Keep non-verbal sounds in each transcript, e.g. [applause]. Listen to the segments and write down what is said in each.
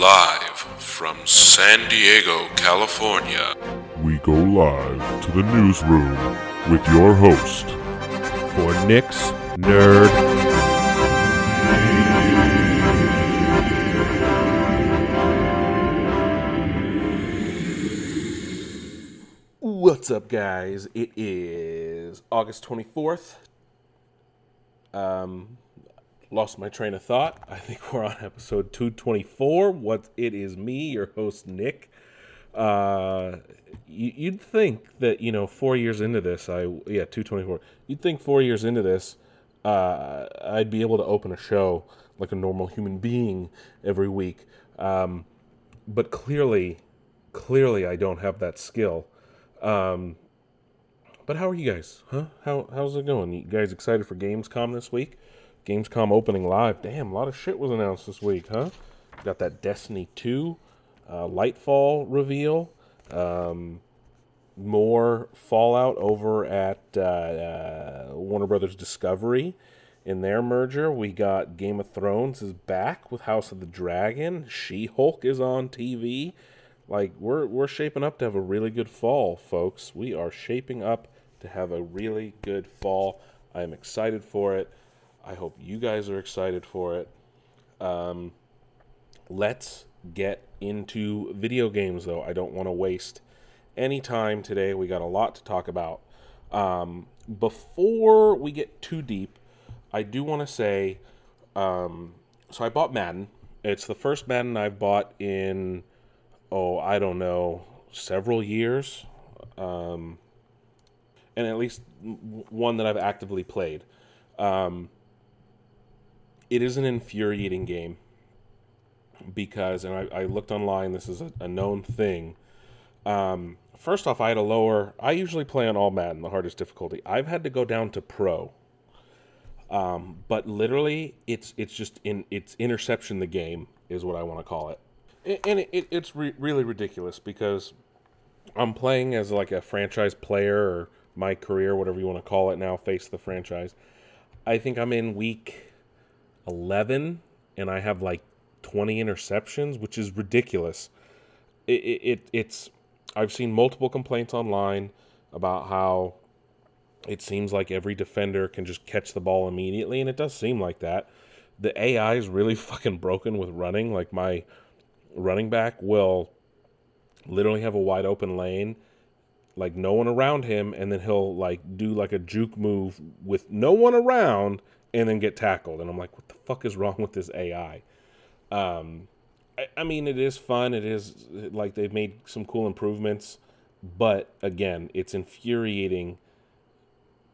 Live from San Diego, California. We go live to the newsroom with your host, for Nick's Nerd. What's up, guys? It is August 24th. Um, lost my train of thought. I think we're on episode 224. What it is me, your host Nick. Uh, you, you'd think that you know four years into this, I yeah 224. You'd think four years into this, uh, I'd be able to open a show like a normal human being every week. Um, but clearly, clearly, I don't have that skill. Um, but how are you guys? Huh? How how's it going? You guys excited for Gamescom this week? Gamescom opening live. Damn, a lot of shit was announced this week, huh? Got that Destiny 2 uh, Lightfall reveal. Um, more Fallout over at uh, uh, Warner Brothers Discovery in their merger. We got Game of Thrones is back with House of the Dragon. She Hulk is on TV. Like we're we're shaping up to have a really good fall, folks. We are shaping up to have a really good fall. I am excited for it. I hope you guys are excited for it. Um, let's get into video games, though. I don't want to waste any time today. We got a lot to talk about. Um, before we get too deep, I do want to say um, so I bought Madden. It's the first Madden I've bought in, oh, I don't know, several years. Um, and at least one that I've actively played. Um, it is an infuriating game because, and I, I looked online, this is a, a known thing. Um, first off, I had a lower, I usually play on all Madden, the hardest difficulty. I've had to go down to pro. Um, but literally, it's it's just in it's interception the game is what I want to call it, and it, it, it's re- really ridiculous because I'm playing as like a franchise player or my career, whatever you want to call it now, face the franchise. I think I'm in week 11 and I have like 20 interceptions, which is ridiculous. It, it, it, it's I've seen multiple complaints online about how it seems like every defender can just catch the ball immediately, and it does seem like that. The AI is really [laughs] fucking broken with running. Like my running back will literally have a wide open lane, like no one around him, and then he'll like do like a juke move with no one around and then get tackled. And I'm like, what the fuck is wrong with this AI? Um, I, I mean, it is fun. It is like they've made some cool improvements, but again, it's infuriating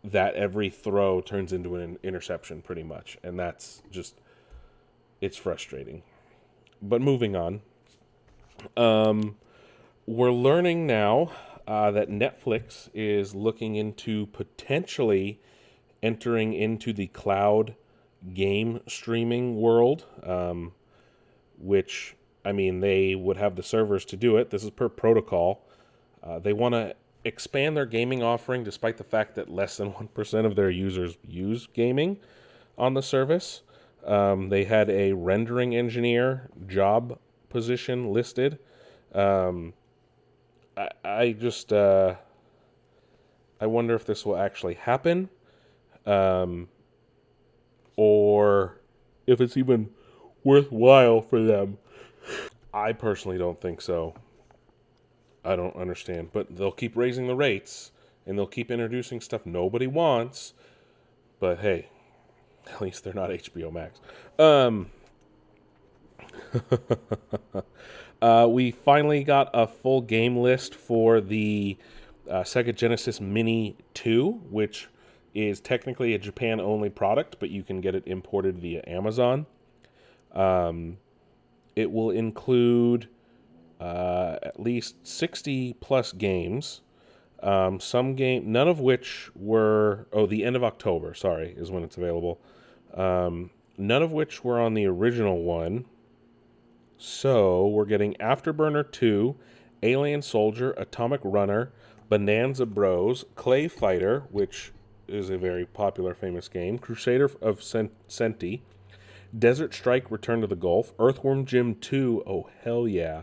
that every throw turns into an interception pretty much. And that's just, it's frustrating. But moving on. Um, we're learning now uh, that Netflix is looking into potentially entering into the cloud game streaming world, um, which, I mean, they would have the servers to do it. This is per protocol. Uh, they want to expand their gaming offering despite the fact that less than [laughs] 1% of their users use gaming on the service. Um, they had a rendering engineer job position listed. Um, I, I, just uh, I wonder if this will actually happen um, or if it's even worthwhile for them. I personally don't think so. I don't understand, but they'll keep raising the rates and they'll keep introducing stuff nobody wants. But hey, [laughs] at least they're not HBO Max. Um, [laughs] uh, we finally got a full game list for the uh, Sega Genesis Mini 2, which is technically a Japan only product, but you can get it imported via Amazon. Um, it will include uh, at least 60 plus games. Um, some game, none of which were, oh, the end of October, sorry, is when it's available. Um, none of which were on the original one. So we're getting Afterburner 2, Alien Soldier, Atomic Runner, Bonanza Bros, Clay Fighter, which is a very popular, famous game, Crusader of Centy, Desert Strike Return to the Gulf, Earthworm Jim 2, oh hell yeah,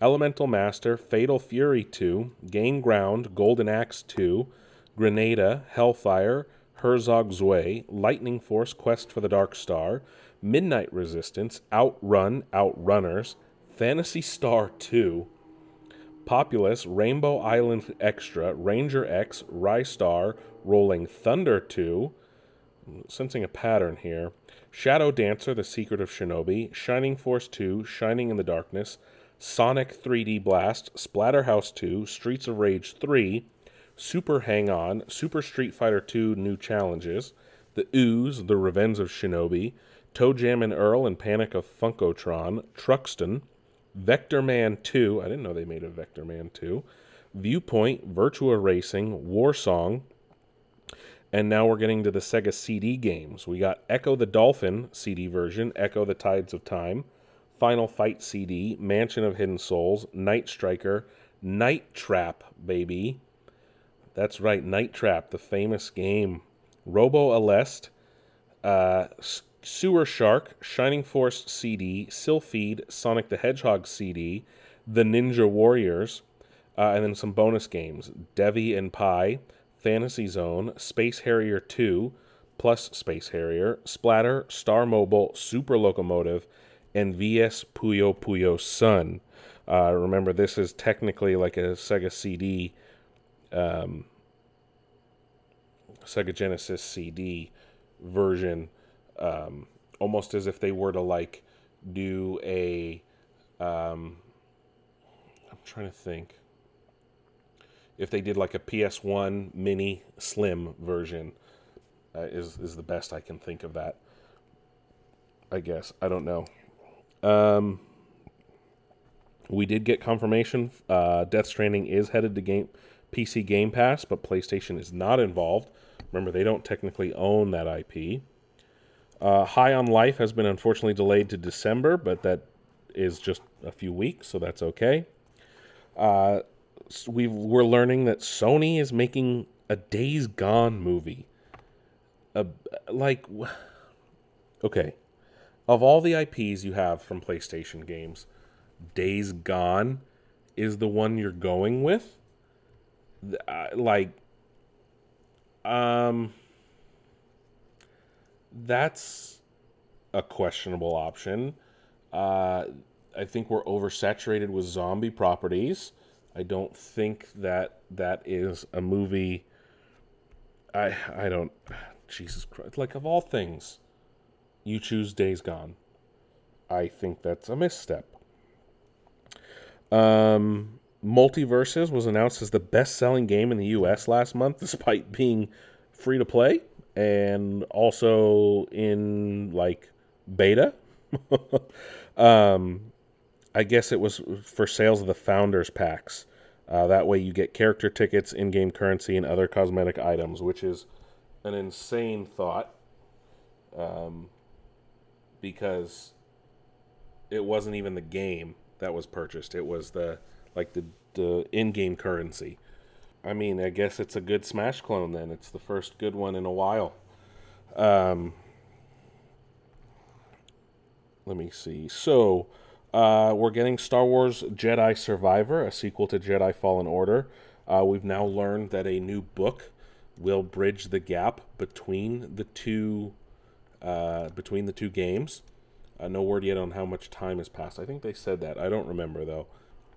Elemental Master, Fatal Fury 2, Gain Ground, Golden Axe 2, Granada, Hellfire, Herzog Zwei, Lightning Force Quest for the Dark Star, Midnight Resistance, Outrun, Outrunners, Phantasy Star 2, Populous, Rainbow Island Extra, Ranger X, Ristar, Rolling Thunder 2, sensing a pattern here, Shadow Dancer, The Secret of Shinobi, Shining Force 2, Shining in the Darkness, Sonic 3D Blast, Splatterhouse 2, Streets of Rage 3, Super Hang On, Super Street Fighter 2 New Challenges, The Ooze, The Revenge of Shinobi, Toe Jam and Earl and Panic of Funkotron, Truxton, Vectorman 2, I didn't know they made a Vectorman 2, Viewpoint, Virtua Racing, Warsong, and now we're getting to the Sega CD games. We got Ecco the Dolphin CD version, Ecco the Tides of Time, Final Fight CD, Mansion of Hidden Souls, Night Striker, Night Trap, baby. That's right, Night Trap, the famous game. Robo Aleste, uh, Sewer Shark, Shining Force CD, Silpheed, Sonic the Hedgehog CD, The Ninja Warriors, uh, and then some bonus games Devi and Pi, Fantasy Zone, Space Harrier 2, plus Space Harrier, Splatter, Star Mobile, Super Locomotive, and VS Puyo Puyo Sun. Uh, remember, this is technically like a Sega CD, um, Sega Genesis CD version, um, almost as if they were to like do a. Um, I'm trying to think if they did like a PS1 mini slim version uh, is is the best I can think of that. I guess I don't know. Um, we did get confirmation. Uh, Death Stranding is headed to game PC Game Pass, but PlayStation is not involved. Remember, they don't technically own that IP. Uh, High on Life has been unfortunately delayed to December, but that is just a few weeks, so that's okay. Uh, we we're learning that Sony is making a Days Gone movie. A, like, okay, of all the IPs you have from PlayStation games, Days Gone is the one you're going with. Uh, like, um, that's a questionable option. Uh, I think we're oversaturated with zombie properties. I don't think that that is a movie. I I don't. Jesus Christ! Like of all things, you choose Days Gone. I think that's a misstep. Um, MultiVersus was announced as the best-selling game in the U.S. last month, despite being free to play and also in like beta. [laughs] um, I guess it was for sales of the founders packs. Uh, that way, you get character tickets, in-game currency, and other cosmetic items, which is an insane thought. Um, because it wasn't even the game that was purchased; it was the like the the in-game currency. I mean, I guess it's a good Smash clone. Then it's the first good one in a while. Um, let me see. So uh, we're getting Star Wars Jedi Survivor, a sequel to Jedi Fallen Order. Uh, we've now learned that a new book will bridge the gap between the two uh, between the two games. Uh, no word yet on how much time has passed. I think they said that. I don't remember though.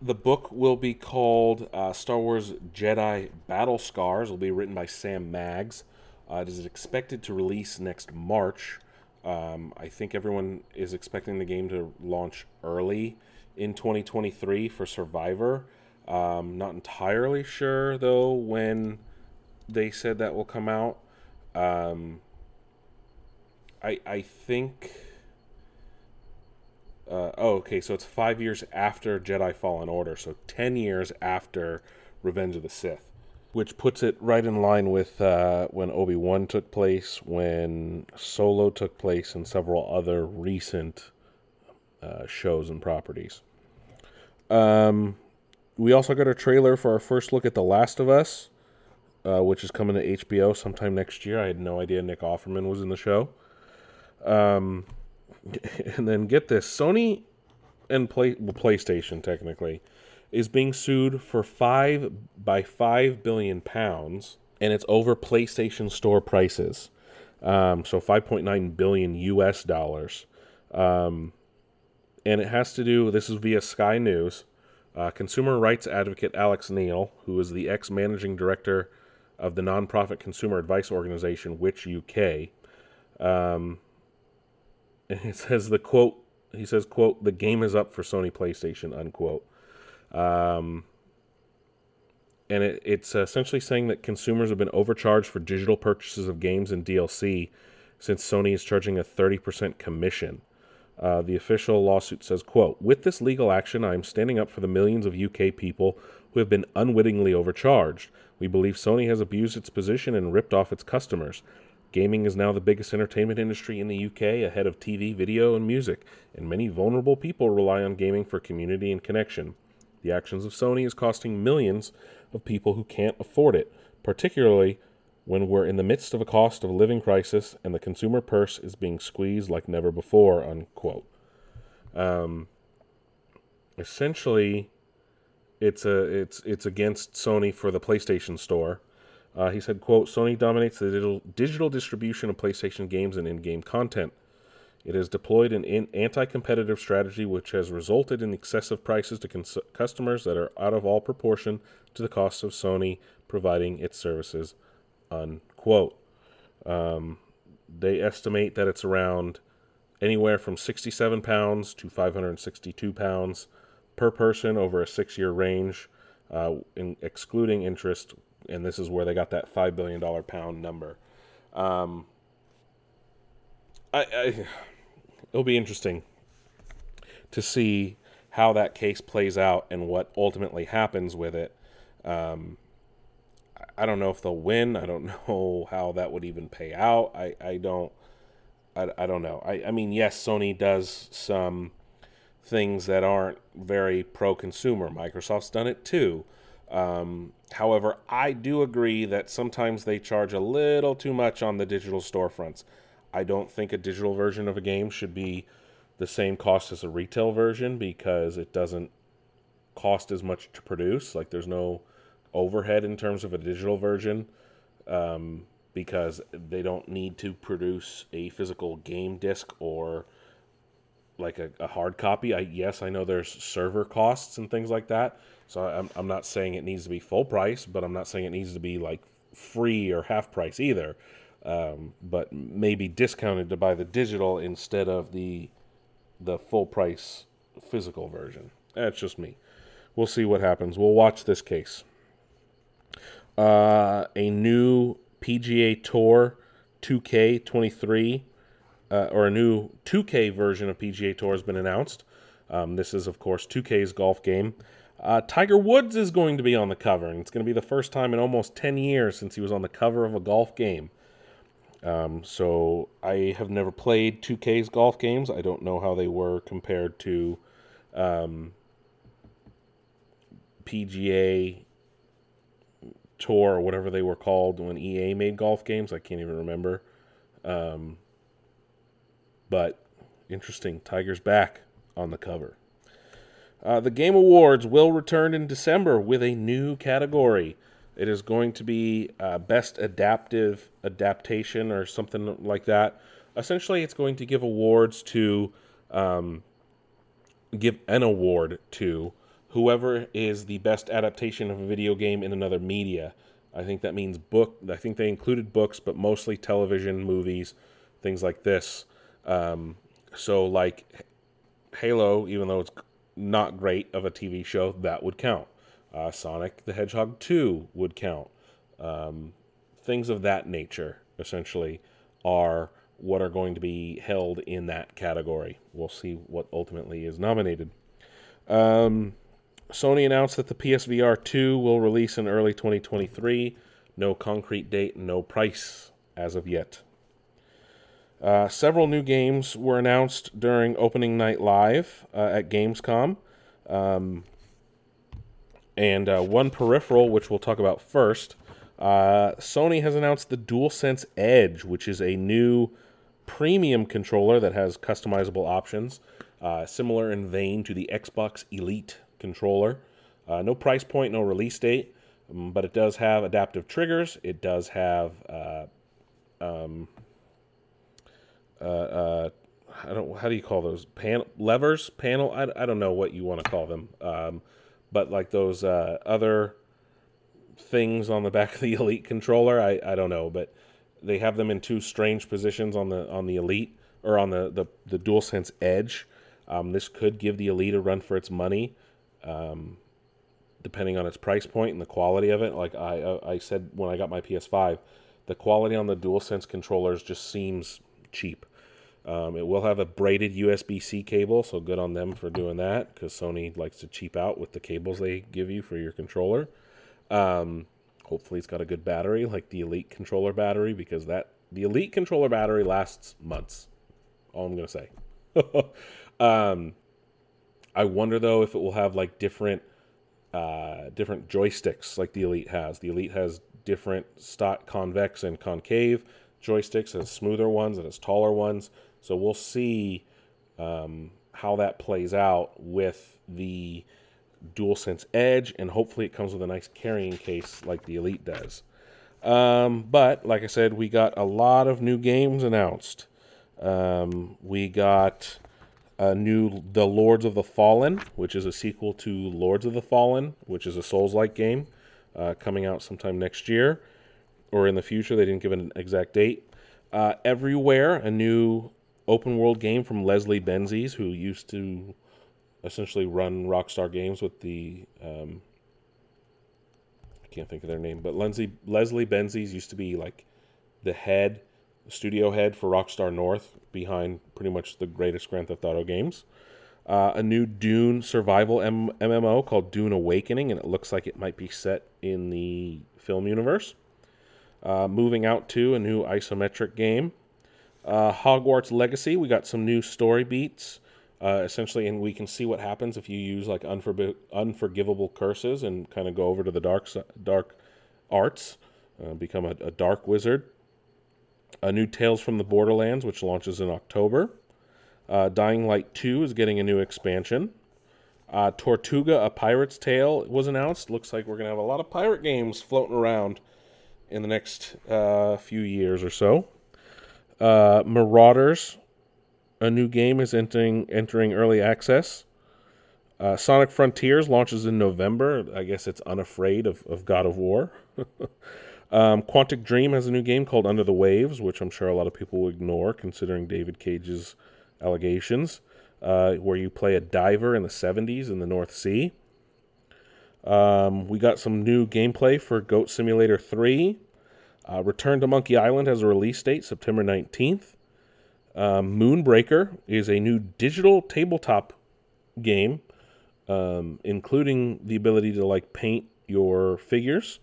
The book will be called uh, Star Wars Jedi Battle Scars. It will be written by Sam Maggs. Uh, it is expected to release next March. Um, I think everyone is expecting the game to launch early in 2023 for Survivor. Um, not entirely sure though when they said that will come out. Um, I I think. Uh, oh, okay. So it's five years after Jedi Fallen Order, so ten years after Revenge of the Sith which puts it right in line with uh, when Obi Wan took place, when Solo took place, and several other recent uh, shows and properties. Um, we also got a trailer for our first look at The Last of Us, uh, which is coming to HBO sometime next year. I had no idea Nick Offerman was in the show. Um, [laughs] and then get this Sony and play, well, PlayStation technically is being sued for five by five billion pounds, and it's over PlayStation Store prices. Um, so 5.9 billion US dollars. Um, and it has to do. This is via Sky News. Uh, consumer rights advocate Alex Neill, who is the ex managing director of the nonprofit consumer advice organization Which UK, um, it [laughs] says the quote. He says, "quote The game is up for Sony PlayStation." Unquote. Um, and it, it's essentially saying that consumers have been overcharged for digital purchases of games and DLC since Sony is charging a 30% commission. Uh, the official lawsuit says, quote, With this legal action, I am standing up for the millions of UK people who have been unwittingly overcharged. We believe Sony has abused its position and ripped off its customers. Gaming is now the biggest entertainment industry in the UK, ahead of TV, video, and music, and many vulnerable people rely on gaming for community and connection. The actions of Sony is costing millions of people who can't afford it, particularly when we're in the midst of a cost of living crisis and the consumer purse is being squeezed like never before, unquote. Um, essentially, it's a it's it's against Sony for the PlayStation Store. Uh, he said, "quote Sony dominates the digital digital distribution of PlayStation games and in-game content. It has deployed an in- anti-competitive strategy which has resulted in excessive prices to cons- customers that are out of all proportion to the cost of Sony providing its services." unquote. Um, they estimate that it's around anywhere from 67 pounds to 562 pounds per person over a six year range, uh, in, excluding interest. And this is where they got that $5 billion pound number. Um, I, I, it'll be interesting to see how that case plays out and what ultimately happens with it. Um, I don't know if they'll win. I don't [laughs] know how that would even pay out. I, I don't I, I don't know. I, I mean, yes, Sony does some things that aren't very pro consumer. Microsoft's done it too. Um, however, I do agree that sometimes they charge a little too much on the digital storefronts. I don't think a digital version of a game should be the same cost as a retail version because it doesn't cost as much to produce. Like, there's no overhead in terms of a digital version um, because they don't need to produce a physical game disc or like a, a, hard copy. I yes, I know there's server costs and things like that. So I'm I'm not saying it needs to be full price, but I'm not saying it needs to be like free or half price either. Um, but maybe discounted to buy the digital instead of the the full price physical version. That's just me. We'll see what happens. We'll watch this case uh, a new PGA Tour 2K23 uh, or a new 2K version of PGA Tour has been announced. Um, this is, of course, 2K's golf game. Uh, Tiger Woods is going to be on the cover, and it's going to be the first time in almost 10 years since he was on the cover of a golf game. Um, so I have never played 2K's golf games. I don't know how they were compared to um, PGA Tour or whatever they were called when EA made golf games. I can't even remember. Um, but interesting. Tiger's back on the cover. Uh, the Game Awards will return in December with a new category. It is going to be uh, Best Adaptive Adaptation or something like that. Essentially, it's going to give awards to, um, give an award to whoever is the best adaptation of a video game in another media. I think that means book. I think they included books, but mostly television, movies, things like this. Um, so, like Halo, even though it's not great of a TV show, that would count. Uh, Sonic the Hedgehog 2 would count. Um, things of that nature, essentially, are what are going to be held in that category. We'll see what ultimately is nominated. Um, Sony announced that the PSVR 2 will release in early 2023. No concrete date, no price as of yet. Uh, several new games were announced during opening night live uh, at Gamescom. Um, and uh, one peripheral, which we'll talk about first. Uh, Sony has announced the DualSense Edge, which is a new premium controller that has customizable options, uh, similar in vein to the Xbox Elite controller. Uh, no price point, no release date, um, but it does have adaptive triggers. It does have um, uh, uh, I don't how do you call those? Panel levers? Panel? I, I don't know what you want to call them um, but like those uh, other things on the back of the [laughs] elite controller I, I don't know but they have them in two strange positions on the on the elite or on the the, the DualSense Edge. Um, this could give the elite a run for its money um, depending on its price point and the quality of it. Like I uh, I said when I got my PS5 the quality on the DualSense controllers just seems cheap um, it will have a braided USB C cable, so good on them for doing that because Sony likes to cheap out with the cables they give you for your controller. Um, hopefully, it's got a good battery like the Elite controller battery because that the Elite controller battery lasts months. All I'm gonna say. [laughs] um, I wonder though if it will have like different uh, different joysticks like the Elite has. The Elite has different stock convex and concave joysticks, has smoother ones and has taller ones. So we'll see um, how that plays out with the DualSense Edge, and hopefully it comes with a nice carrying case like the Elite does. Um, but like I said, we got a lot of new games announced. Um, we got a new The Lords of the Fallen, which is a sequel to Lords of the Fallen, which is a Souls-like game uh, coming out sometime next year or in the future. They didn't give an exact date. Uh, Everywhere, a new open world game from Leslie Benzies, who used to essentially run Rockstar Games with the um, I can't think of their name, but Leslie Leslie Benzies used to be like the head studio head for Rockstar North, behind pretty much the greatest Grand Theft Auto games. Uh, a new Dune survival M- MMO called Dune Awakening, and it looks like it might be set in the film universe. Uh, moving out to a new isometric game uh, Hogwarts Legacy, we got some new story beats, uh, essentially, and we can see what happens if you use like unforgivable curses and kind of go over to the dark dark arts, uh, become a, a, dark wizard. A new Tales from the Borderlands, which launches in October. Uh, Dying Light 2 is getting a new expansion. Uh, Tortuga, A Pirate's Tale was announced. Looks like we're going to have a lot of pirate games floating around in the next uh, few years or so. Uh, Marauders, a new game, is entering entering early access. Uh, Sonic Frontiers launches in November. I guess it's unafraid of, of God of War. [laughs] um, Quantic Dream has a new game called Under the Waves, which I'm sure a lot of people will ignore considering David Cage's allegations, uh, where you play a diver in the 70s in the North Sea. Um, we got some new gameplay for Goat Simulator 3. Uh, Return to Monkey Island has a release date, September 19th. Um, Moonbreaker is a new digital tabletop game, um, including the ability to like paint your figures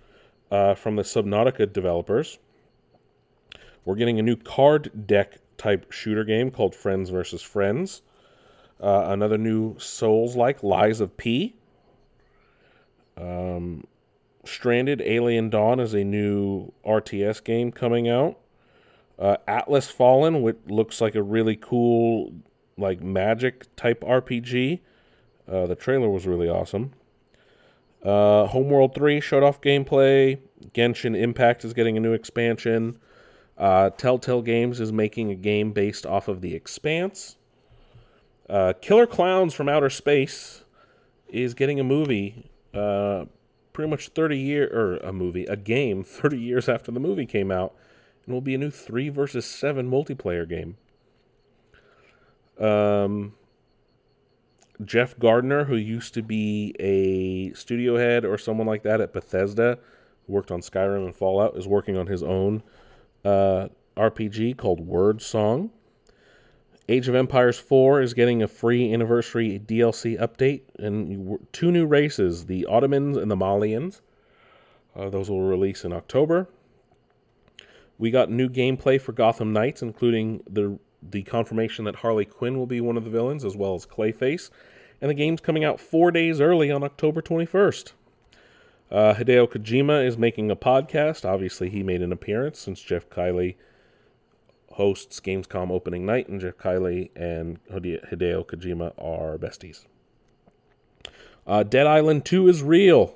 uh, from the Subnautica developers. We're getting a new card deck type shooter game called Friends versus Friends. Uh, another new Souls like Lies of P. Um, Stranded Alien Dawn is a new RTS game coming out. Uh, Atlas Fallen, which looks like a really cool, like magic type RPG. Uh, the trailer was really awesome. Uh, Homeworld 3 showed off gameplay. Genshin Impact is getting a new expansion. Uh, Telltale Games is making a game based off of The Expanse. Uh, Killer Clowns from Outer Space is getting a movie uh, pretty much 30 year or a movie, a game [laughs] 30 years after the movie came out, and will be a new 3 versus 7 multiplayer game. Um Jeff Gardiner, who used to be a studio head or someone like that at Bethesda, worked on Skyrim and Fallout, is working on his own uh, RPG called Wyrdsong. Age of Empires 4 is getting a free anniversary DLC update and two new races, the Ottomans and the Malians. Uh, those will release in October. We got new gameplay for Gotham Knights, including the the confirmation that Harley Quinn will be one of the villains, as well as Clayface. And the game's coming out four days early on October 21st. Uh, Hideo Kojima is making a podcast. Obviously, he made an appearance since Geoff Keighley hosts Gamescom opening night, and Geoff Keighley and Hide- Hideo Kojima are besties. Uh, Dead Island 2 is real.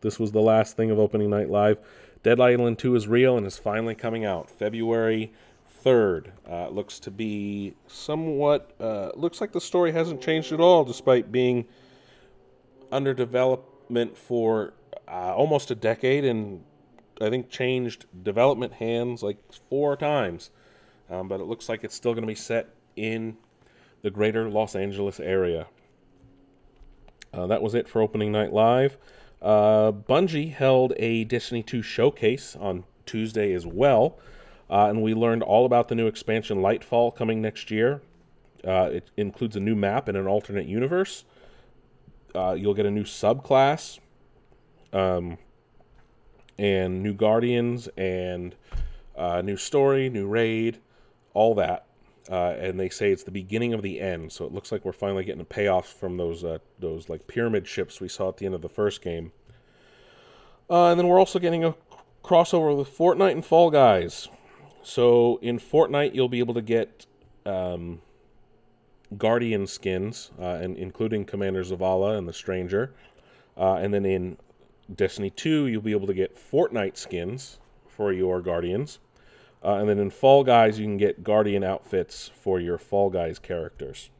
This was the last thing of opening night live. Dead Island 2 is real and is finally coming out February 3rd. Uh, looks to be somewhat. Uh, looks like the story hasn't changed at all, despite being under development for uh, almost a decade and I think changed development hands like four times. Um, but it looks like it's still going to be set in the greater Los Angeles area. Uh, that was it for opening night live. Uh, Bungie held a Destiny 2 showcase on Tuesday as well, uh, and we learned all about the new expansion Lightfall coming next year. Uh, it includes a new map and an alternate universe. Uh, you'll get a new subclass, um, and new guardians, and uh, new story, new raid, all that. Uh, and they say it's the beginning of the end. So it looks like we're finally getting a payoff from those uh, those like pyramid ships we saw at the end of the first game. Uh, and then we're also getting a crossover with Fortnite and Fall Guys. So in Fortnite, you'll be able to get um, Guardian skins, uh, and including Commander Zavala and the Stranger. Uh, and then in Destiny 2, you'll be able to get Fortnite skins for your Guardians. Uh, and then in Fall Guys, you can get Guardian outfits for your Fall Guys characters.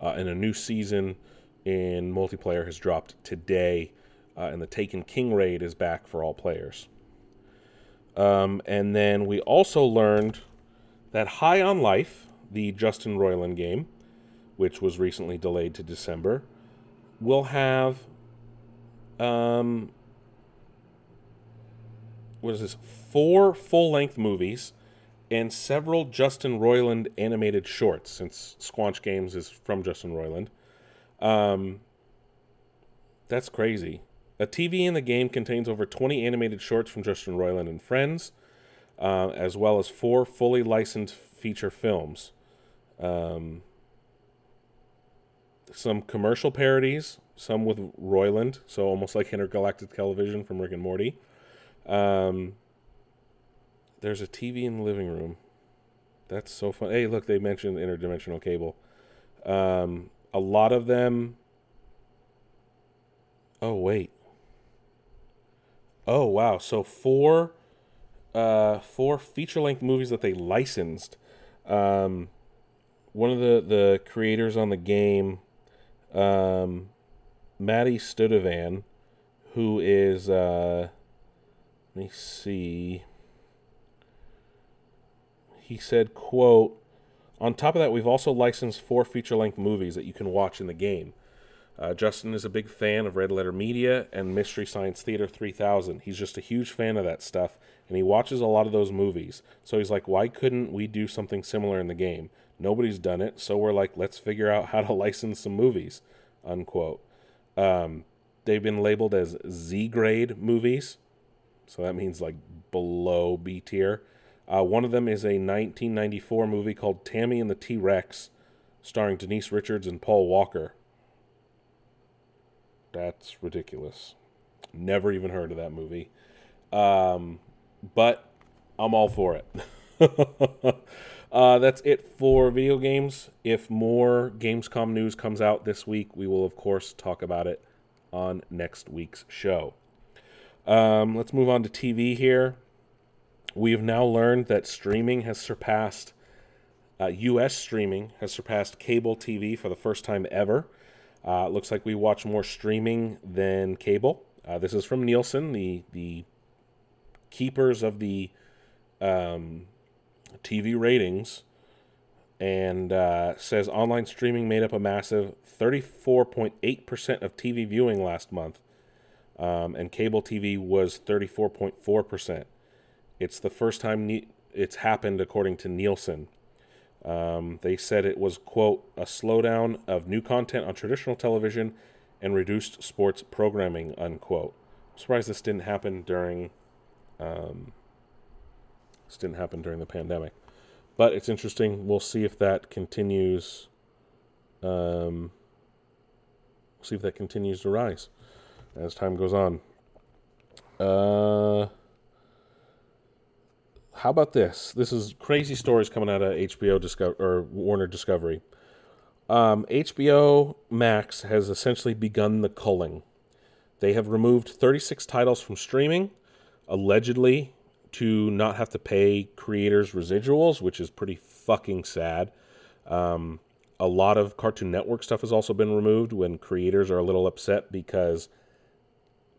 Uh, and a new season in multiplayer has dropped today, uh, and the Taken King raid is back for all players. Um, and then we also learned that High on Life, the Justin Roiland game, which was recently delayed to December, will have um, what is this? Four full length movies and several Justin Roiland animated shorts, since Squanch Games is from Justin Roiland. Um, that's crazy. A TV in the game contains over 20 animated shorts from Justin Roiland and friends, uh, as well as four fully licensed feature films. Um, some commercial parodies, some with Roiland, so almost like intergalactic television from Rick and Morty. Um, there's a TV in the living room. That's so fun. Hey, look, they mentioned interdimensional cable. Um, a lot of them. Oh wait. Oh wow! So four, uh, four feature-length movies that they licensed. Um, one of the the creators on the game, um, Maddie Studevan, who is uh, let me see. He said, "quote On top of that, we've also licensed four feature-length movies that you can watch in the game." Uh, Justin is a big fan of Red Letter Media and Mystery Science Theater 3000. He's just a huge fan of that stuff, and he watches a lot of those movies. So he's like, why couldn't we do something similar in the game? Nobody's done it, so we're like, let's figure out how to [laughs] license some movies, unquote. Um, they've been labeled as Z grade movies, so that means like below B tier. Uh, one of them is a 1994 movie called Tammy and the T Rex, starring Denise Richards and Paul Walker. That's ridiculous. Never even heard of that movie. Um, but I'm all for it. [laughs] uh, that's it for video games. If more Gamescom news comes out this week, we will, of course, talk about it on next week's show. Um, let's move on to TV here. We have now learned that streaming has surpassed, uh, US streaming has surpassed cable TV for the first time ever. Uh, looks like we watch more streaming than cable. Uh, this is from Nielsen, the the keepers of the um, TV ratings, and uh, says online streaming made up a massive 34.8% of TV viewing last month, um, and cable TV was 34.4%. It's the first time it's happened according to Nielsen. Um, they said it was, quote, a slowdown of new content on traditional television and reduced sports programming, unquote. I'm surprised this didn't happen during um, this didn't happen during the pandemic. But it's interesting. We'll see if that continues. Um, we'll see if that continues to rise as time goes on. Uh, how about this? This is crazy stories coming out of HBO Discover or Warner Discovery. Um, HBO Max has essentially begun the culling. They have removed 36 titles from streaming, allegedly to not have to pay creators residuals, which is pretty fucking sad. Um, a lot of Cartoon Network stuff has also been removed when creators are a little upset because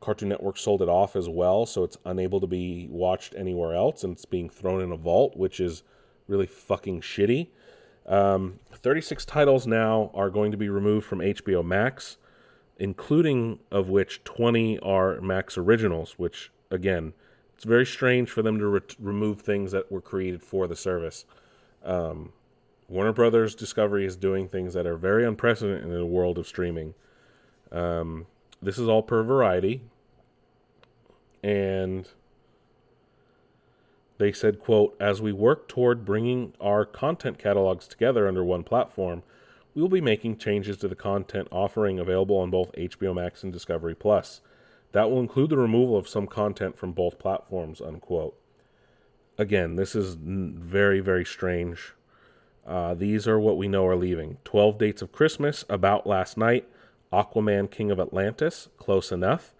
Cartoon Network sold it off as well, so it's unable to be watched anywhere else, and it's being thrown in a vault, which is really fucking shitty. Um, 36 titles now are going to be removed from HBO Max, including of which 20 are Max originals, which, again, it's very strange for them to re- remove things that were created for the service. Um, Warner Brothers Discovery is doing things that are very unprecedented in the world of streaming. Um, this is all per variety and they said quote as we work toward bringing our content catalogs together under one platform we will be making changes to the content offering available on both hbo max and discovery plus. That will include the removal of some content from both platforms unquote. Again this is very very strange. Uh, these are what we know are leaving. 12 dates of christmas about last night aquaman king of atlantis close enough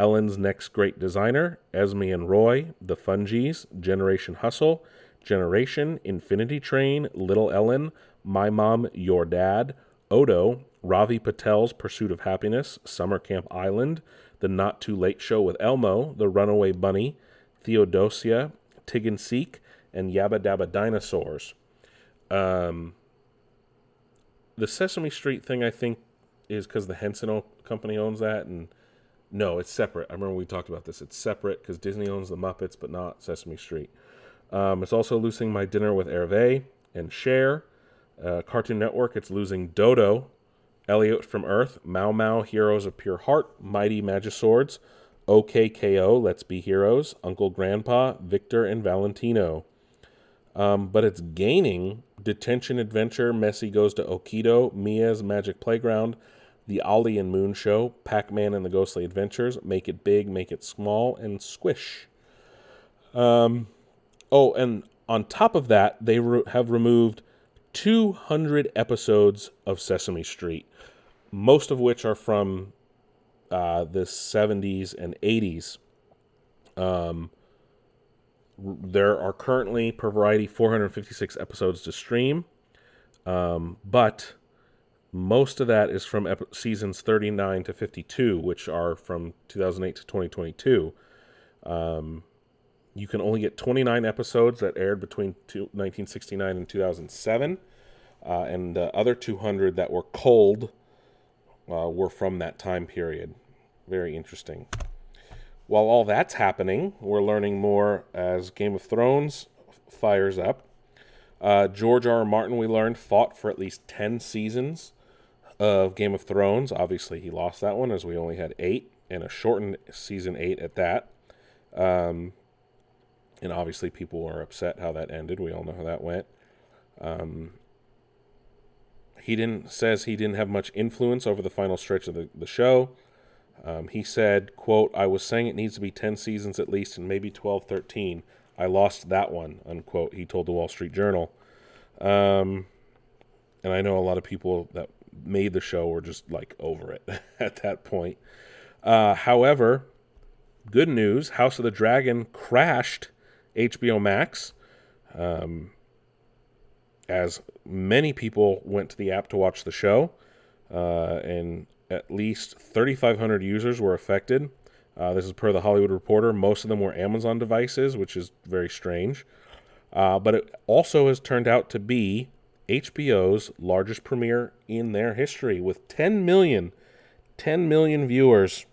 Ellen's Next Great Designer, Esme and Roy, The Fungies, Generation Hustle, Generation, Infinity Train, Little Ellen, My Mom, Your Dad, Odo, Ravi Patel's Pursuit of Happiness, Summer Camp Island, The Not Too Late Show with Elmo, The Runaway Bunny, Theodosia, Tig and Seek, and Yabba Dabba Dinosaurs. Um, the Sesame Street thing, I think, is because the Henson Company owns that, and no, it's separate. I remember we talked about this. It's separate because Disney owns the Muppets, but not Sesame Street. Um, it's also losing My Dinner with Hervé and Cher. Uh, Cartoon Network, it's losing Dodo, Elliot from Earth, Mao Mao, Heroes of Pure Heart, Mighty Magiswords, OKKO, Let's Be Heroes, Uncle Grandpa, Victor, and Valentino. Um, but it's gaining Detention Adventure, Messy Goes to Okido, Mia's Magic Playground, the Ollie and Moon Show, Pac Man and the Ghostly Adventures, Make It Big, Make It Small, and Squish. Um, oh, and on top of that, they re- have removed 200 episodes of Sesame Street, most of which are from uh, the 70s and 80s. Um, there are currently, per variety, 456 episodes to stream. Um, but most of that is from ep- seasons 39 to 52, which are from 2008 to 2022. Um, you can only get 29 episodes that aired between two, 1969 and 2007, uh, and the other 200 that were cold uh, were from that time period. Very interesting. While all that's happening, we're learning more as Game of Thrones fires up. Uh, George R. R. Martin, we learned, fought for at least 10 seasons of Game of Thrones. Obviously, he lost that one as we only had eight and a shortened season eight at that. Um, and obviously, people were upset how that ended. We all know how that went. Um, he didn't says he didn't have much influence over the final stretch of the, the show. Um, he said, quote, I was saying it needs to be 10 seasons at least and maybe 12, 13. I lost that one, unquote, he told the Wall Street Journal. Um, and I know a lot of people that made the show were just like over it [laughs] at that point. Uh, however, good news House of the Dragon crashed HBO Max. Um, as many people went to the app to watch the show, uh, and at least 3,500 users were affected. Uh, this is per the Hollywood Reporter. Most of them were Amazon devices, which is very strange. Uh, but it also has turned out to be HBO's largest premiere in their history with 10 million, 10 million viewers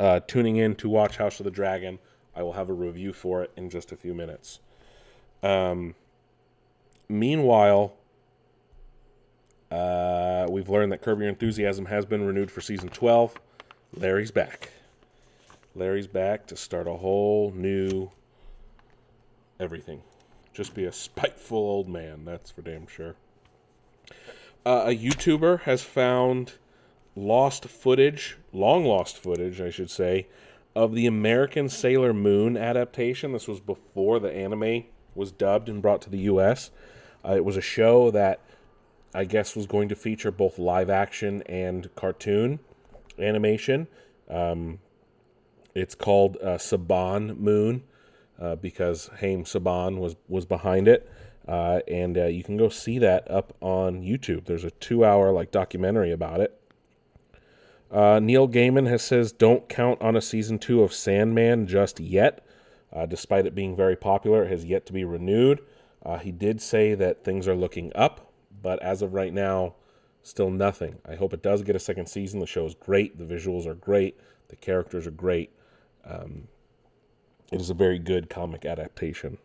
uh, tuning in to watch House of the Dragon. I will have a review for it in just a few minutes. Um, meanwhile, uh, we've learned that Curb Your Enthusiasm has been renewed for season 12. Larry's back. Larry's back to start a whole new everything. Just be a spiteful old man, that's for damn sure. Uh, a YouTuber has found lost footage, long lost footage, I should say, of the American Sailor Moon adaptation. This was before the anime was dubbed and brought to the U.S. Uh, it was a show that I guess was going to feature both live action and cartoon animation. Um, it's called uh, Saban Moon uh, because Haim Saban was was behind it, uh, and uh, you can go see that up on YouTube. There's a two-hour like documentary about it. Uh, Neil Gaiman has says don't count on a season two of Sandman just yet, uh, despite it being very popular. It has yet to be renewed. Uh, he did say that things are looking up, but as of right now, still nothing. I hope it does get a second season. The show is great. The visuals are great. The characters are great. Um, it is a very good comic adaptation.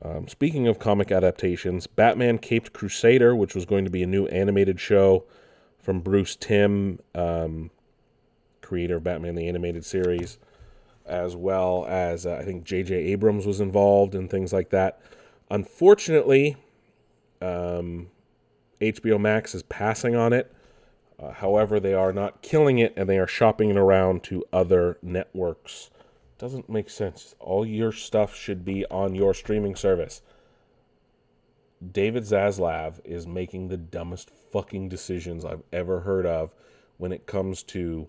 Um, speaking of comic adaptations, Batman Caped Crusader, which was going to be a new animated show from Bruce Timm, um, creator of Batman the Animated Series, as well as uh, I think J.J. Abrams was involved and things like that. Unfortunately, um, HBO Max is passing on it. Uh, however, they are not killing it and they are shopping it around to other networks. Doesn't make sense. All your stuff should be on your streaming service. David Zaslav is making the dumbest fucking decisions I've ever heard of when it comes to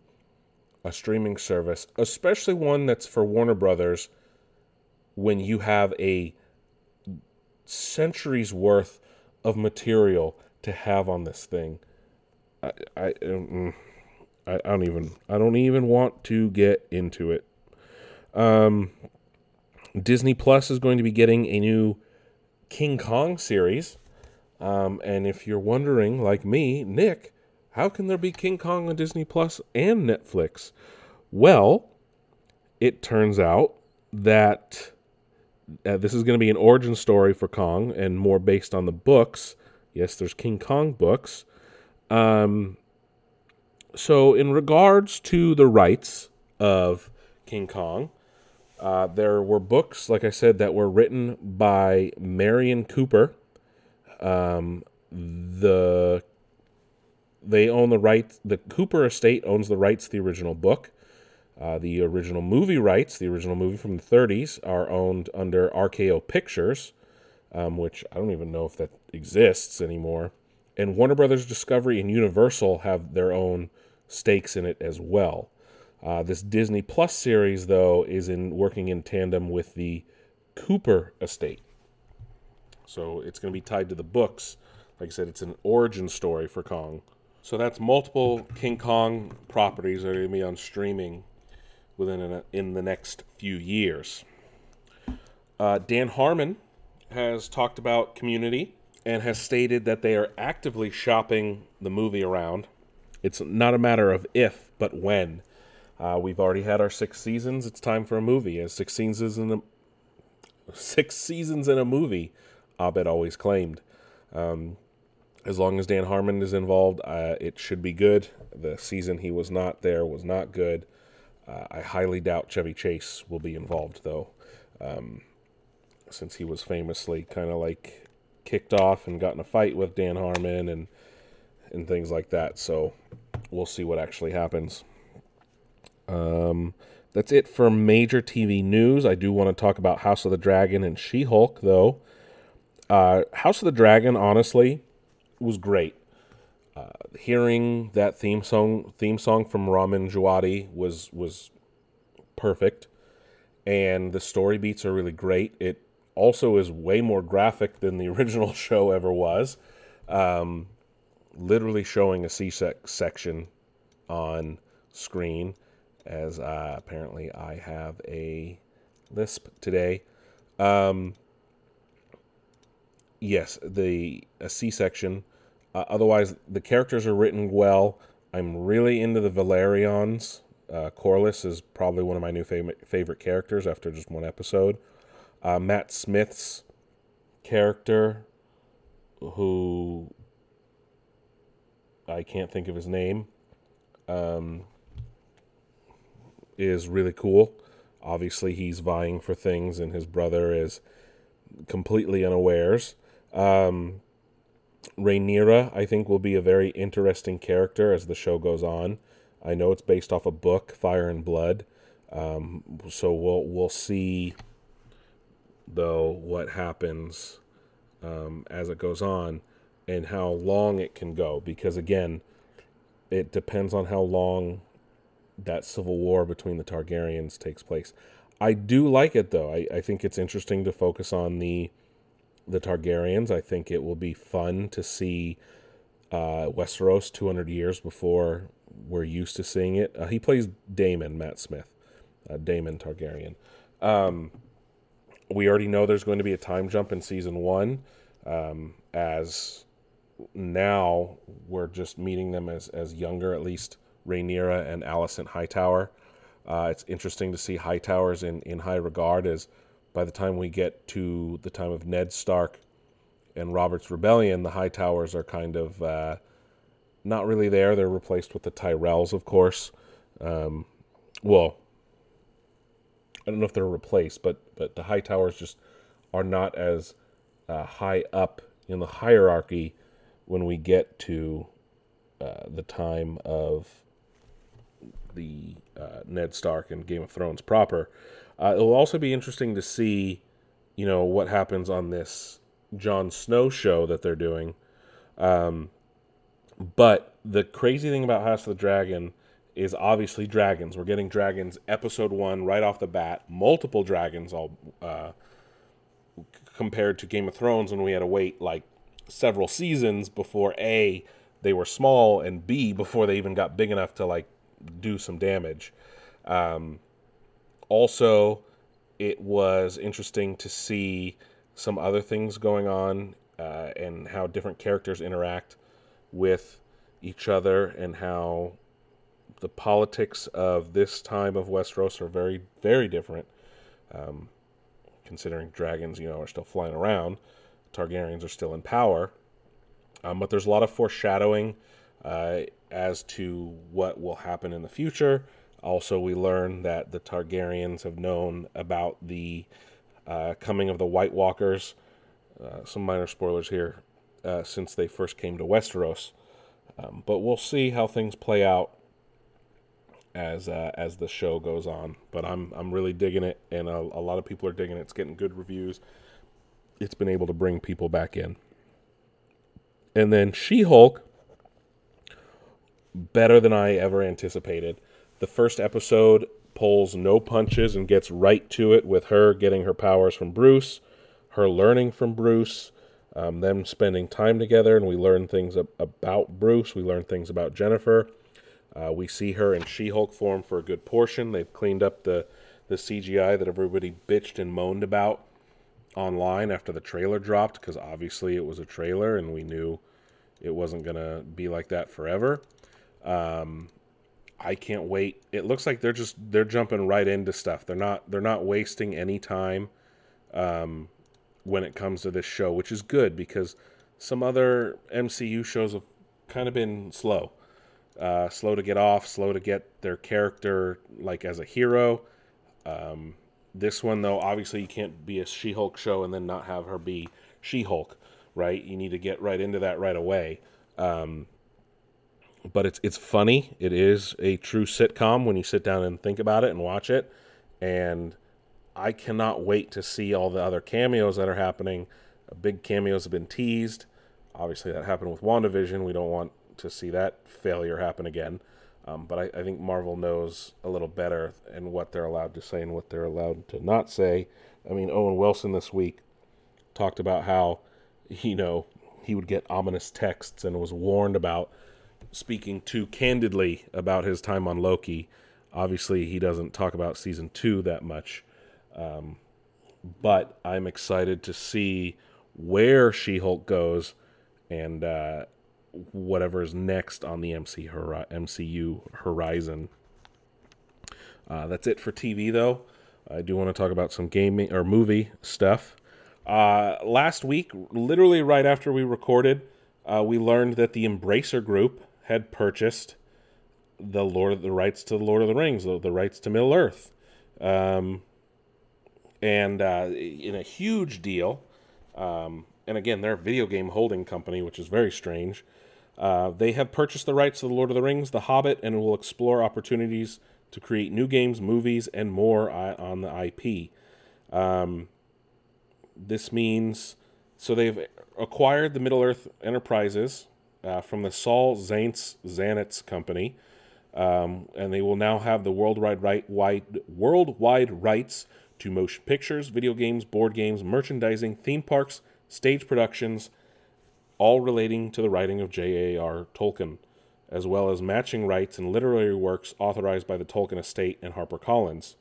a streaming service, especially one that's for Warner Brothers when you have a centuries worth of material to have on this thing. I I, I, I don't even I don't even want to get into it. Um, Disney Plus is going to be getting a new King Kong series. Um, and if you're wondering, like me, Nick, how can there be King Kong on Disney Plus and Netflix? Well, it turns out that uh, this is going to be an origin story for Kong and more based on the books. Yes, there's King Kong books. Um, so, in regards to the rights of King Kong, uh, there were books, like I said, that were written by Merian Cooper. Um, the they own the rights. The Cooper estate owns the rights to the original book. Uh, the original movie rights, the original movie from the 30s, are owned under RKO Pictures, um, which I don't even know if that exists anymore. And Warner Brothers Discovery and Universal have their own stakes in it as well. Uh, this Disney Plus series, though, is in working in tandem with the Cooper estate. So it's going to be tied to the books. Like I said, it's an origin story for Kong. So that's multiple King Kong properties that are going to be on streaming within in the next few years. Uh, Dan Harmon has talked about Community and has stated that they are actively shopping the movie around. It's not a matter of if, but when. Uh, we've already had our six seasons. It's time for a movie. As six seasons in a six seasons in a movie, Abed always claimed. Um, as long as Dan Harmon is involved, uh, it should be good. The season he was not there was not good. Uh, I highly doubt Chevy Chase will be involved, though, um, since he was famously kind of like kicked off and got in a fight with Dan Harmon and and things like that. So we'll see what actually happens. Um, that's it for major TV news. I do want to talk about House of the Dragon and She Hulk, though. Uh, House of the Dragon, honestly, was great. Uh, hearing that theme song theme song from Ramin Djawadi was was perfect, and the story beats are really great. It also is way more graphic than the [laughs] original show ever was. Um, literally showing a C section on screen as uh, apparently I have a lisp today. Um, yes, the a C-section. Uh, otherwise, the characters are written well. I'm really into the Velaryons. Uh, Corlys is probably one of my new favorite favorite characters after just one episode. Uh, Matt Smith's character, who I can't think of his name. Um, is really cool. Obviously, he's vying for things, and his brother is completely unawares. Um, Rhaenyra, I think, will be a very interesting character as the show goes on. I know it's based off a book, Fire and Blood. Um, so we'll we'll see though what happens um, as it goes on and how long it can go because again it depends on how long that civil war between the Targaryens takes place. I do like it though. I, I think it's interesting to focus on the the Targaryens. I think it will be fun to see uh, Westeros 200 years before we're used to seeing it. Uh, he plays Daemon, Matt Smith, uh, Daemon Targaryen. Um, we already know there's going to be a time jump in season one, um, as now we're just meeting them as, as younger, at least Rhaenyra and Alicent Hightower. Uh, it's interesting to see Hightowers in, in high regard as by the time we get to the time of Ned Stark and Robert's Rebellion, the Hightowers are kind of uh, not really there. They're replaced with the Tyrells, of course. Um, well, I don't know if they're replaced, but but the Hightowers just are not as uh, high up in the hierarchy when we get to uh, the time of the uh, Ned Stark and Game of Thrones proper. Uh, it will also be interesting to see, you know, what happens on this Jon Snow show that they're doing. Um, but the crazy thing about House of the Dragon is obviously dragons. We're getting dragons episode one right off the bat. Multiple dragons, all uh, compared to Game of Thrones when we had to wait like several seasons before a they were small and b before they even got big enough to like do some damage. Um, also, it was interesting to see some other things going on uh, and how different characters interact with each other and how the politics of this time of Westeros are very, very different. Um, considering dragons, you know, are still flying around, Targaryens are still in power. Um, but there's a lot of foreshadowing uh, as to what will happen in the future. Also, we learn that the Targaryens have known about the uh, coming of the White Walkers. Uh, some minor spoilers here uh, since they first came to Westeros. Um, but we'll see how things play out as uh, as the show goes on. But I'm I'm really digging it, and a, a lot of people are digging it. It's getting good reviews. It's been able to bring people back in. And then She Hulk better than I ever anticipated. The first episode pulls no punches and gets right to it with her getting her powers from Bruce, her learning from Bruce, um, them spending time together, and we learn things ab- about Bruce. We learn things about Jennifer. Uh, we see her in She Hulk form for a good portion. They've cleaned up the, the CGI that everybody bitched and moaned about online after the trailer dropped because obviously it was a trailer and we knew it wasn't going to be like that forever. Um, I can't wait. It looks like they're just they're jumping right into stuff. They're not they're not wasting any time um, when it comes to this show, which is good because some other MCU shows have kind of been slow, uh, slow to get off, slow to get their character like as a hero. Um, this one though, obviously you can't be a She-Hulk show and then not have her be She-Hulk, right? You need to get right into that right away. Um, but it's it's funny. It is a true sitcom when you sit down and think about it and watch it. And I cannot wait to see all the other cameos that are happening. Big cameos have been teased. Obviously, that happened with WandaVision. We don't want to see that failure happen again. Um, but I, I, think Marvel knows a little better and what they're allowed to say and what they're allowed to not say. I mean, Owen Wilson this week talked about how, [laughs] you know, he would get ominous texts and was warned about speaking too candidly about his time on Loki. Obviously, he doesn't talk about season two that much. Um, but I'm excited to see where She Hulk goes and uh, whatever is next on the MC hori- MCU horizon. Uh, that's it for TV, though. I do want to talk about some gaming or movie stuff. Uh, last week, literally right after we recorded, uh, we learned that the Embracer Group had purchased the Lord of the rights to the Lord of the Rings, the, the rights to Middle Earth, um, and uh, in a huge deal. Um, and again, they're a video game holding company, which is very strange. Uh, they have purchased the rights to the Lord of the Rings, The Hobbit, and will explore opportunities to create new games, movies, and more on the IP. Um, this means so they've acquired the Middle Earth Enterprises uh, from the Saul Zaentz Zanetz company, um, and they will now have the worldwide right wide worldwide rights to motion pictures, video games, board games, merchandising, theme parks, stage productions, all relating to the writing of J.A.R. Tolkien, as well as matching rights and literary works authorized by the Tolkien estate and HarperCollins.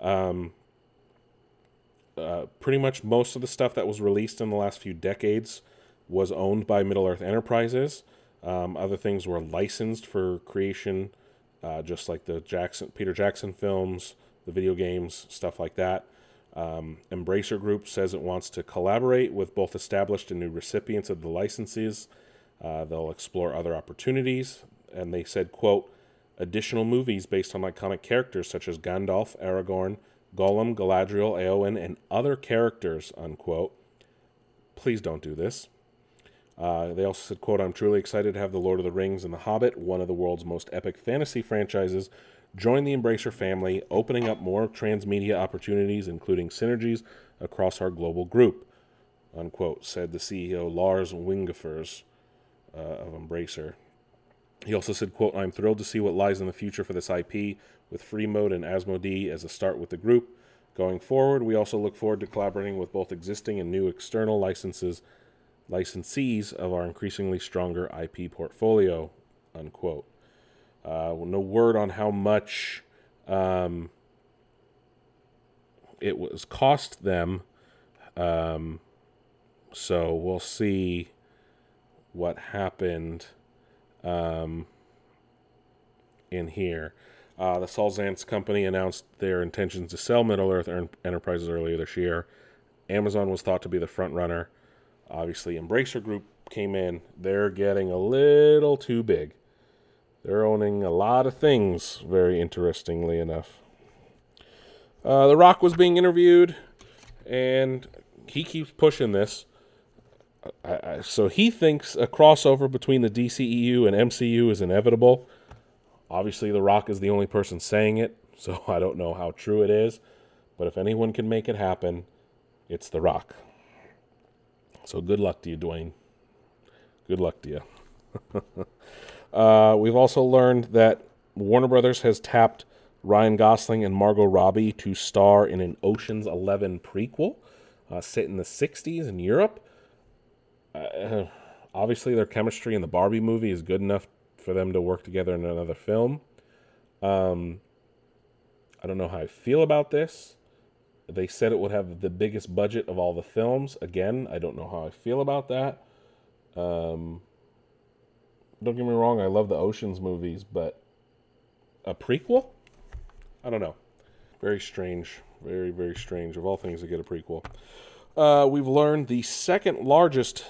Um, uh, pretty much most of the stuff that was released in the last few decades was owned by Middle Earth Enterprises. Um, other things were licensed for creation, uh, just like the Jackson Peter Jackson films, the video games, stuff like that. Um, Embracer Group says it wants to collaborate with both established and new recipients of the licenses. Uh, they'll explore other opportunities, and they said, "quote Additional movies based on iconic characters such as Gandalf, Aragorn, Gollum, Galadriel, Eowyn, and other characters." Unquote. Please don't do this. Uh, they also said, "quote I'm truly excited to have the Lord of the Rings and the Hobbit, one of the world's most epic fantasy franchises, Join the Embracer family, opening up more transmedia opportunities, including synergies across our global group, unquote, said the CEO Lars Wingefors uh, of Embracer. He also said, quote, I'm thrilled to see what lies in the future for this IP with Freemode and Asmodee as a start with the group. Going forward, we also look forward to collaborating with both existing and new external licenses, licensees of our increasingly stronger IP portfolio, unquote. Uh, no word on how much um, it was cost them. Um, so we'll see what happened um, in here. Uh, the Saul Zaentz company announced their intentions to sell Middle Earth Enterprises earlier this year. Amazon was thought to be the front runner. Obviously, Embracer Group came in. They're getting a little too big. They're owning a lot of things, very interestingly enough. Uh, the Rock was being interviewed, and he keeps pushing this. I, I, so he thinks a crossover between the DCEU and MCU is inevitable. Obviously, The Rock is the only person saying it, [laughs] so I don't know how true it is. But if anyone can make it happen, it's The Rock. So good luck to you, Dwayne. Good luck to you. [laughs] Uh, we've also learned that Warner Brothers has tapped Ryan Gosling and Margot Robbie to star in an Ocean's Eleven prequel uh, set in the '60s in Europe. Uh, obviously, their chemistry in the Barbie movie is good enough for them to work together in another film. Um, I don't know how I feel about this. They said it would have the biggest budget of all the films. Again, I don't know how I feel about that. Um, don't get me wrong, I love the Oceans movies, but a prequel? I don't know. Very strange. Very, very strange. Of all things to get a prequel. Uh, we've learned the second largest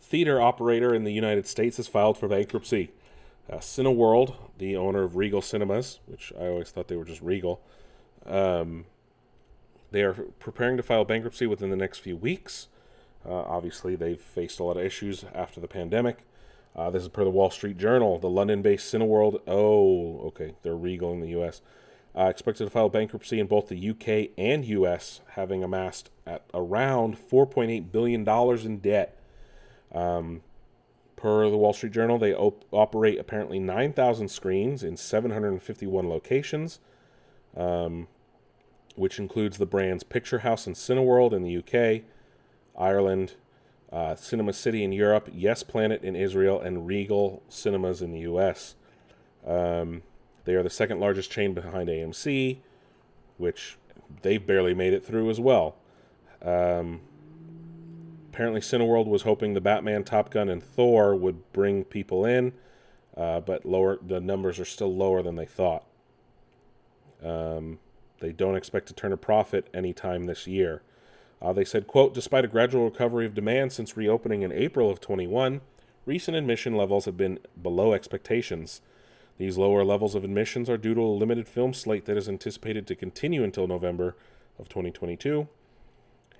theater operator in the United States has filed for bankruptcy. Uh, Cineworld, the owner of Regal Cinemas, which I always thought they were just Regal, um, they are preparing to file bankruptcy within the next few weeks. Uh, obviously, they've faced a lot of issues after the pandemic. Uh, this is per the Wall Street Journal. The London-based Cineworld. Oh, okay, they're Regal in the U.S. Uh, expected to file bankruptcy in both the UK and US, having amassed at around 4.8 billion dollars in debt. Um, per the Wall Street Journal, they op- operate apparently 9,000 screens in 751 locations, um, which includes the brands Picture House and Cineworld in the UK, Ireland, uh, Cinema City in Europe, Yes Planet in Israel, and Regal Cinemas in the U.S. Um, they are the second largest chain behind AMC, which they've barely made it through as well. Um, apparently, Cineworld was hoping the Batman, Top Gun, and Thor would bring people in, uh, but lower the numbers are still lower than they thought. Um, they don't expect to turn a profit anytime this year. Uh, they said, quote, despite a gradual recovery of demand since reopening in April of 21, recent admission levels have been below expectations. These lower levels of admissions are due to a limited film slate that is anticipated to continue until November of 2022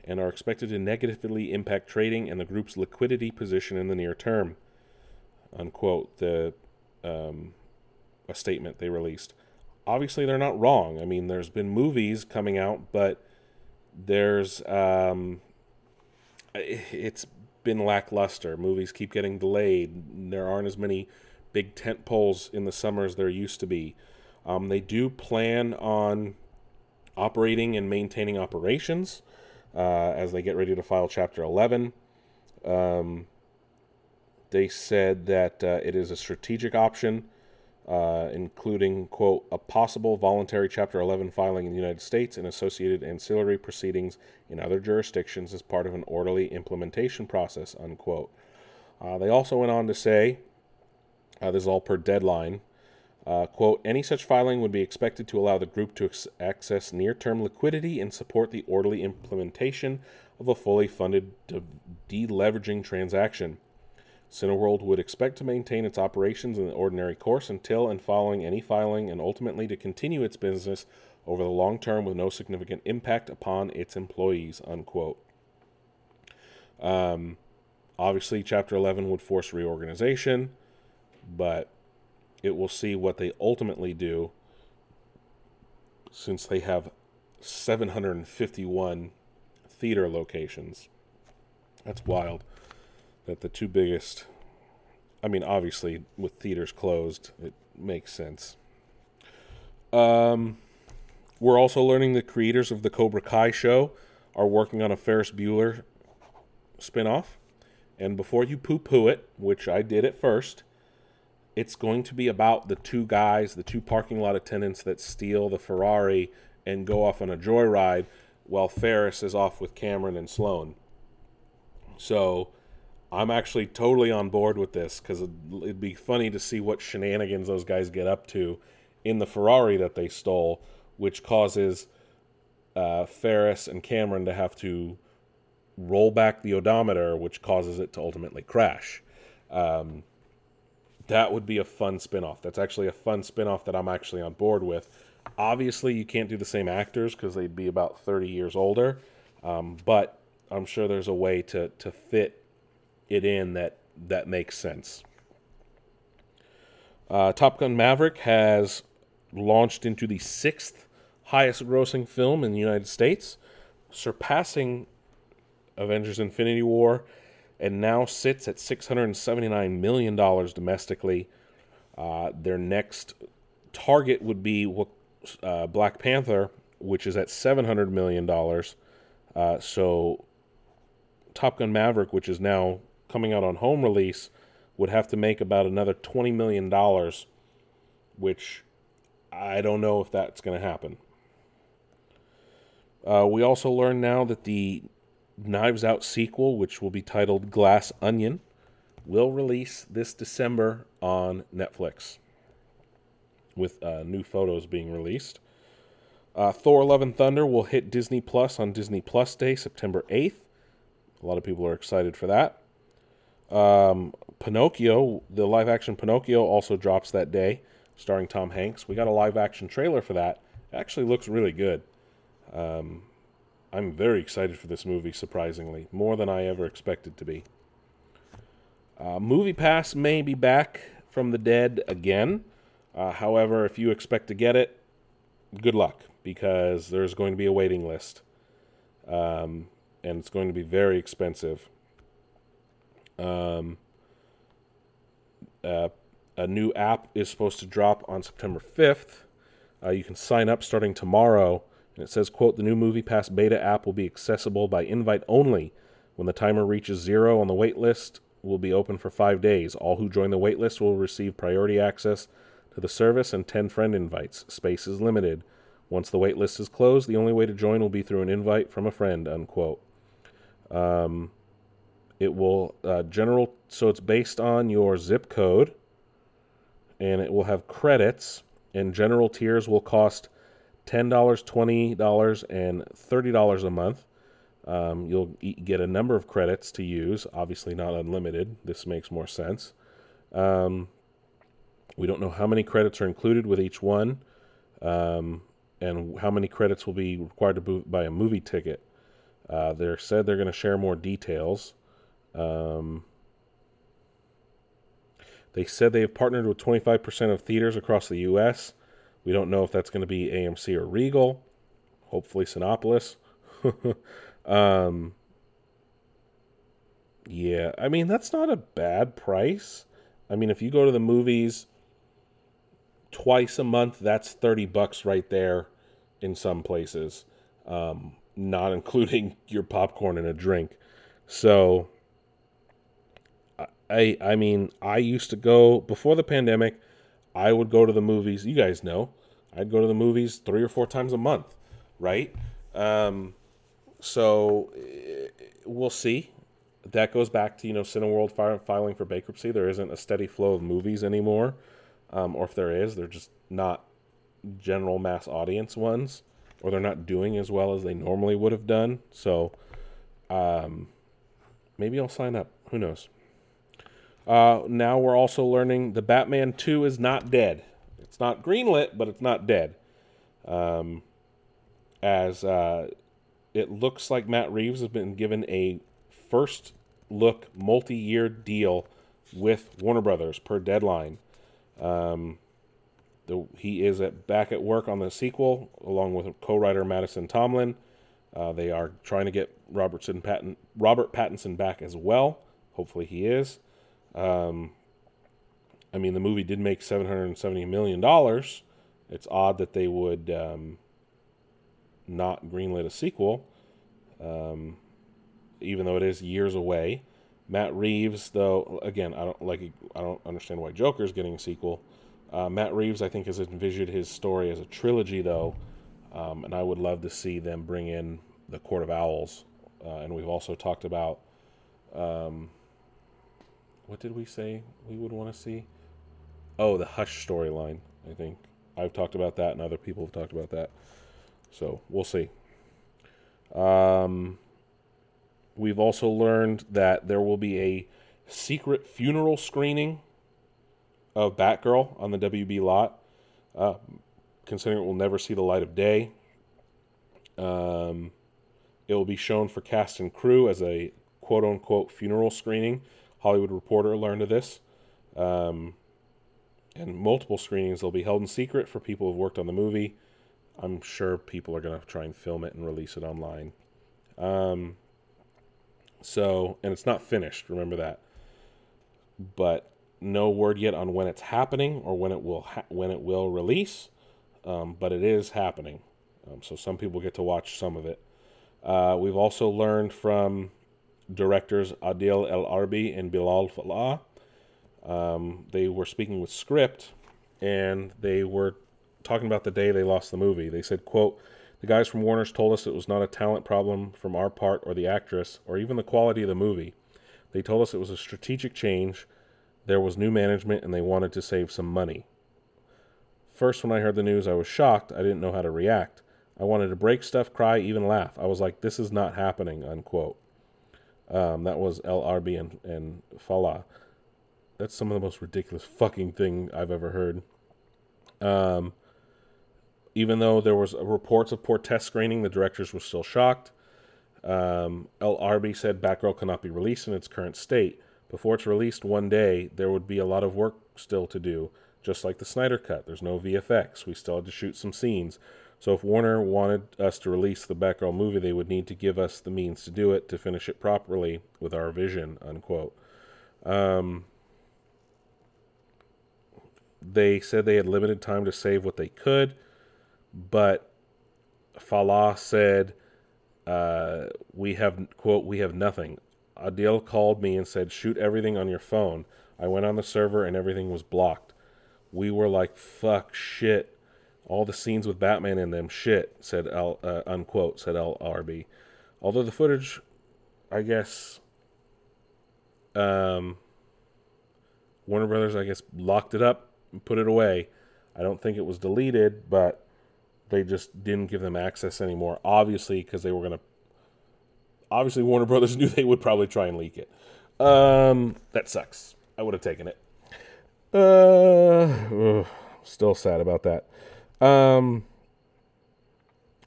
and are expected to negatively impact trading and the group's liquidity position in the near term. Unquote, the um, a statement they released. Obviously they're not wrong. I mean, there's been movies coming out, but there's um, it's been lackluster. Movies keep getting delayed. There aren't as many big tent poles in the summer as there used to be. Um, they do plan on operating and maintaining operations uh, as they get ready to file Chapter 11. Um, they said that uh, it is a strategic option, uh, including, quote, a possible voluntary Chapter 11 filing in the United States and associated ancillary proceedings in other jurisdictions as part of an orderly implementation process, unquote. Uh, they also went on to say, uh, this is all per deadline, uh, quote, any such filing would be expected to allow the group to ex- access near term liquidity and support the orderly implementation of a fully funded de- deleveraging transaction. Cineworld would expect to maintain its operations in the ordinary course until and following any filing and ultimately to continue its business over the long term with no significant impact upon its employees, unquote. Um, obviously, Chapter 11 would force reorganization, but it will see what they ultimately do since they have 751 theater locations. That's wild. That the two biggest, I mean, obviously, with theaters closed, it makes sense. Um, we're also learning the creators of the Cobra Kai show are working on a Ferris Bueller spinoff. And before you poo poo it, which I did at first, it's going to be about the two guys, the two parking lot attendants that steal the Ferrari and go off on a joyride while Ferris is off with Cameron and Sloan. So I'm actually totally on board with this because it'd be funny to see what shenanigans those guys get up to in the Ferrari that they stole, which causes uh, Ferris and Cameron to have to roll back the odometer, which causes it to ultimately crash. Um, that would be a fun spin-off. That's actually a fun spin-off that I'm actually on board with. Obviously, you can't do the same actors because they'd be about 30 years older, um, but I'm sure there's a way to to fit it in that that makes sense. Uh, Top Gun Maverick has launched into the sixth highest grossing film in the United States, surpassing Avengers Infinity War and now sits at $679 million domestically. Uh, their next target would be uh, Black Panther, which is at $700 million. Uh, so Top Gun Maverick, which is now coming out on home release, would have to make about another $20 million, which I don't know if that's going to happen. Uh, we also learn now that the Knives Out sequel, which will be titled Glass Onion, will release this December on Netflix, with uh, new photos being released. Uh, Thor: Love and Thunder will hit Disney Plus on Disney Plus Day, September eighth. A lot of people are excited for that. Um, Pinocchio, the live-action Pinocchio, also drops that day, starring Tom Hanks. We got a live-action trailer for that. It actually looks really good. Um, I'm very excited for this movie, surprisingly, more than I ever expected to be. Uh, MoviePass may be back from the dead again. Uh, however, if you expect to get it, good luck because there's going to be a waiting list. Um, and it's going to be very expensive. Um, uh, a new app is supposed to drop on September 5th. Uh, you can sign up starting tomorrow and it says, quote, the new MoviePass beta app will be accessible by invite only. When the timer reaches zero on the wait list, will be open for five days. All who join the wait list will receive priority access to the service and 10 friend invites. Space is limited. Once the wait list is closed, the only way to join will be through an invite from a friend, unquote. Um, it will, uh, general, so it's based on your zip code, and it will have credits, and general tiers will cost $10, $20, and $30 a month. Um, you'll get a number of credits to use, obviously not unlimited. This makes more sense. Um, we don't know how many credits are included with each one um, and how many credits will be required to buy a movie ticket. Uh, they said they're going to share more details. Um, they said they have partnered with 25% of theaters across the U.S We don't know if that's going to be AMC or Regal. Hopefully, Cinepolis. [laughs] um, yeah, I mean that's not a bad price. I mean, if you go to the movies twice a month, that's thirty bucks right there. In some places, um, not [laughs] including your popcorn and a drink. So, I I mean, I used to go before the pandemic. I would go to the movies. You guys know, I'd go to the movies three or four times a month, right? Um, so eh, we'll see. That goes back to you know Cineworld filing for bankruptcy. There isn't a steady flow of movies anymore, um, or if there is, they're just not general mass audience ones, or they're not doing as well as they normally would have done. So, um, maybe I'll sign up. Who knows? Uh, now we're also learning the Batman 2 is not dead. It's not greenlit, but it's not dead. Um, as uh, it looks like Matt Reeves has been given a first look multi year deal with Warner Brothers per deadline. Um, the, he is at, back at work on the sequel along with co writer Mattson Tomlin. Uh, they are trying to get Robertson Patton, Robert Pattinson back as well. Hopefully, he is. Um, I mean, the movie did make seven hundred and seventy million dollars. It's odd that they would um, not greenlit a sequel, um, even though it is years away. Matt Reeves, though, again, I don't like. I don't understand why Joker is getting a sequel. Uh, Matt Reeves, I think, has envisioned his story as a trilogy, though, um, and I would love to see them bring in the Court of Owls. Uh, and we've also talked about um, what did we say we would want to see? Oh, the Hush storyline. I think I've talked about that, and other people have talked about that. So we'll see. Um, we've also learned that there will be a secret funeral screening of Batgirl on the WB lot, uh, considering it will never see the light of day. Um, it will be shown for cast and crew as a quote unquote funeral screening Hollywood Reporter learned of this. Um, and multiple screenings will be held in secret for people who've worked on the movie. I'm sure people are going to try and film it and release it online. Um, so, and it's not finished, remember that. But no word yet on when it's happening or when it will ha- when it will release. Um, but it is happening. Um, so some people get to watch some of it. Uh, we've also learned from directors Adil El Arbi and Bilall Fallah. Um, they were speaking with Script, and they were talking about the day they lost the movie. They said, "quote The guys from Warner's told us it was not a talent problem from our part or the actress or even the quality of the movie. They told us it was a strategic change. There was new management, and they wanted to save some money." First, when I heard the news, I was shocked. I didn't know how to react. I wanted to break stuff, cry, even laugh. I was like, "This is not happening." Unquote. Um, that was El Arbi and, and Fallah. That's some of the most ridiculous fucking thing I've ever heard. Um, even though there was reports of poor test screening, the directors were still shocked. Um, El Arbi said Batgirl cannot be released in its current state. Before it's released one day, there would be a lot of work still to do, just like the Snyder Cut. There's no VFX. We still had to shoot some scenes. So if Warner wanted us to release the Batgirl movie, they would need to give us the means to do it to finish it properly with our vision. Unquote. Um, they said they had limited time to save what they could, but Fallah said, uh, "We have quote we have nothing." Adil called me and said, "Shoot everything on your phone." I went on the server and everything was blocked. We were like, "Fuck shit." All the scenes with Batman in them, shit, said L, uh, unquote, said El Arbi. Although the footage, I guess, um, Warner Brothers, I guess, locked it up and put it away. I don't think it was deleted, but they just didn't give them access anymore. Obviously, because they were going to. Obviously, Warner Brothers [laughs] knew they would probably try and leak it. Um, that sucks. I would have taken it. Uh, ugh, still sad about that. Um,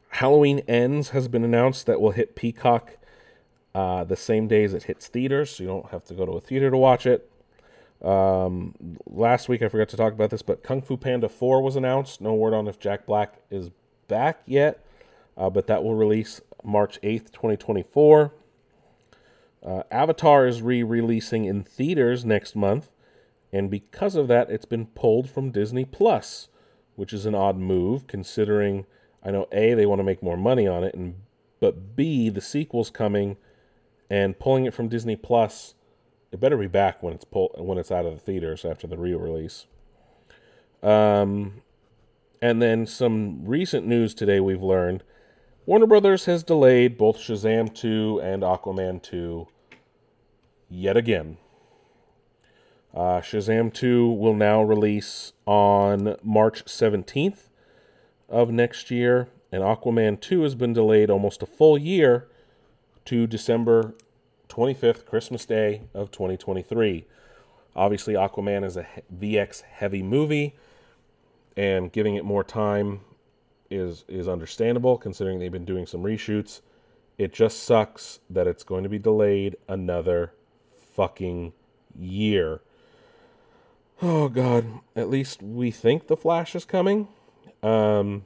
Halloween Ends has been announced that will hit Peacock uh, the same day as it hits theaters, so you don't have to go to a theater to watch it. Um, last week I forgot to talk about this, but Kung Fu Panda 4 was announced. No word on if Jack Black is back yet, uh, but that will release March 8th, 2024. Uh, Avatar is re releasing in theaters next month, and because of that, it's been pulled from Disney Plus, which is an odd move considering I know A, they want to make more money on it, and but B, the sequel's coming, and pulling it from Disney Plus, it better be back when it's pull when it's out of the theaters after the re-release. Um, and then some recent news today we've learned Warner Brothers has delayed both Shazam 2 and Aquaman 2 yet again. Uh, Shazam 2 will now release on March 17th of next year, and Aquaman 2 has been delayed almost a full year to December 25th, Christmas Day of 2023. Obviously, Aquaman is a VX heavy movie, and giving it more time is is understandable considering they've been doing some reshoots. It just sucks that it's going to be delayed another fucking year. Oh god, at least we think the Flash is coming. Um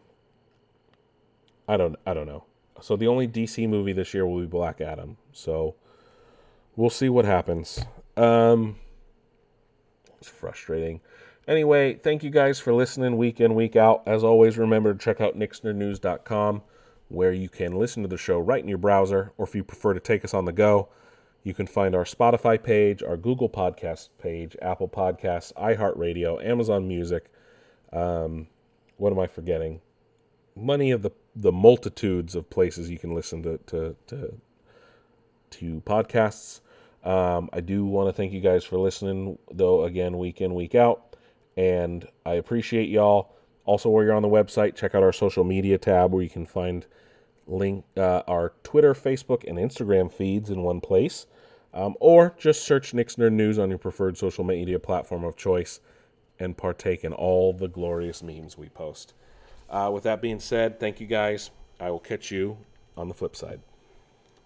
I don't I don't know. So the only DC movie this year will be Black Adam. So we'll see what happens. Um it's frustrating. Anyway, thank you guys for listening week in, week out. As always, remember to check out nicksnerdnews.com where you can listen to the show right in your browser, or if you prefer to take us on the go, you can find our Spotify page, our Google Podcast page, Apple Podcasts, iHeartRadio, Amazon Music. Um, what am I forgetting? Many of the, the multitudes of places you can listen to to to, to podcasts. Um, I do want to thank you guys for listening, though, again, week in, week out and I appreciate y'all. Also, while you're on the website, check out our social media tab where you can find link uh, our Twitter, Facebook, and Instagram feeds in one place, um, or just search Nick's Nerd News on your preferred social media platform of choice and partake in all the glorious memes we post. Uh, with that being said, thank you guys. I will catch you on the flip side.